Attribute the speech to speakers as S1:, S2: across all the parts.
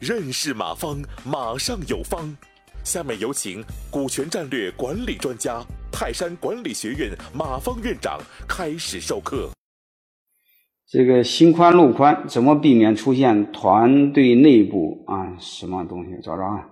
S1: 认识马方，马上有方。下面有请股权战略管理专家、泰山管理学院马方院长开始授课。
S2: 这个心宽路宽，怎么避免出现团队内部啊什么东西？找找啊，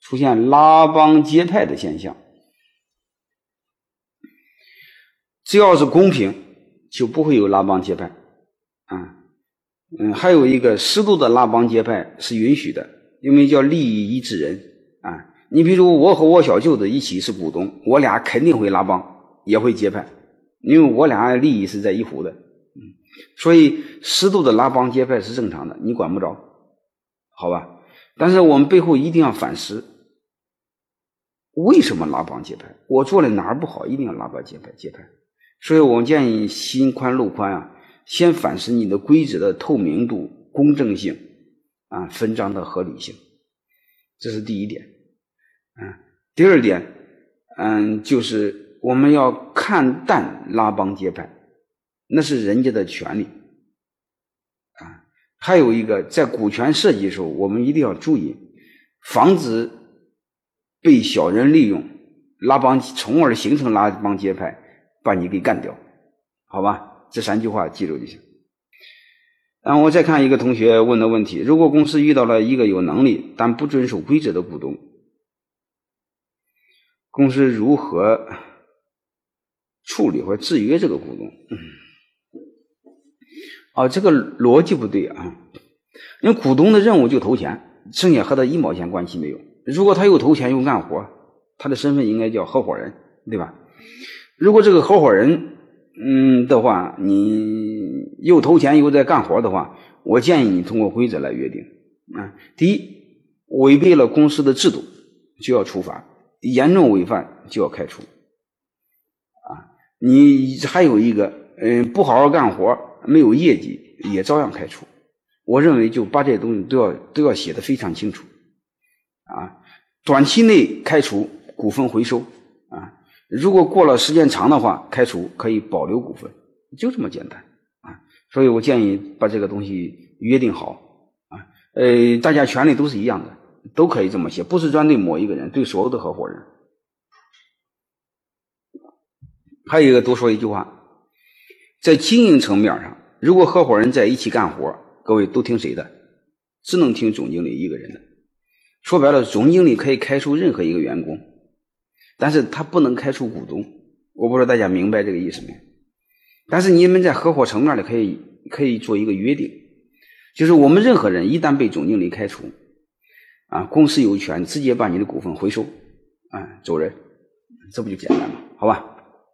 S2: 出现拉帮结派的现象。只要是公平，就不会有拉帮结派。啊，嗯，还有一个适度的拉帮结派是允许的，因为叫利益一致人啊。你比如我和我小舅子一起是股东，我俩肯定会拉帮，也会结派，因为我俩利益是在一壶的。嗯，所以适度的拉帮结派是正常的，你管不着，好吧？但是我们背后一定要反思，为什么拉帮结派？我做的哪儿不好，一定要拉帮结派结派。所以我们建议心宽路宽啊，先反思你的规则的透明度、公正性啊，分章的合理性，这是第一点。嗯，第二点，嗯，就是我们要看淡拉帮结派，那是人家的权利啊。还有一个，在股权设计的时候，我们一定要注意，防止被小人利用拉帮，从而形成拉帮结派。把你给干掉，好吧？这三句话记住就行。然后我再看一个同学问的问题：如果公司遇到了一个有能力但不遵守规则的股东，公司如何处理或制约这个股东？啊，这个逻辑不对啊！因为股东的任务就投钱，剩下和他一毛钱关系没有。如果他又投钱又干活，他的身份应该叫合伙人，对吧？如果这个合伙人，嗯的话，你又投钱又在干活的话，我建议你通过规则来约定啊。第一，违背了公司的制度就要处罚，严重违反就要开除。啊，你还有一个，嗯，不好好干活，没有业绩也照样开除。我认为就把这些东西都要都要写的非常清楚。啊，短期内开除，股份回收。如果过了时间长的话，开除可以保留股份，就这么简单啊！所以我建议把这个东西约定好啊。呃，大家权利都是一样的，都可以这么写，不是专对某一个人，对所有的合伙人。还有一个多说一句话，在经营层面上，如果合伙人在一起干活，各位都听谁的？只能听总经理一个人的。说白了，总经理可以开除任何一个员工。但是他不能开除股东，我不知道大家明白这个意思没？但是你们在合伙层面里可以可以做一个约定，就是我们任何人一旦被总经理开除，啊，公司有权直接把你的股份回收，啊，走人，这不就简单了？好吧？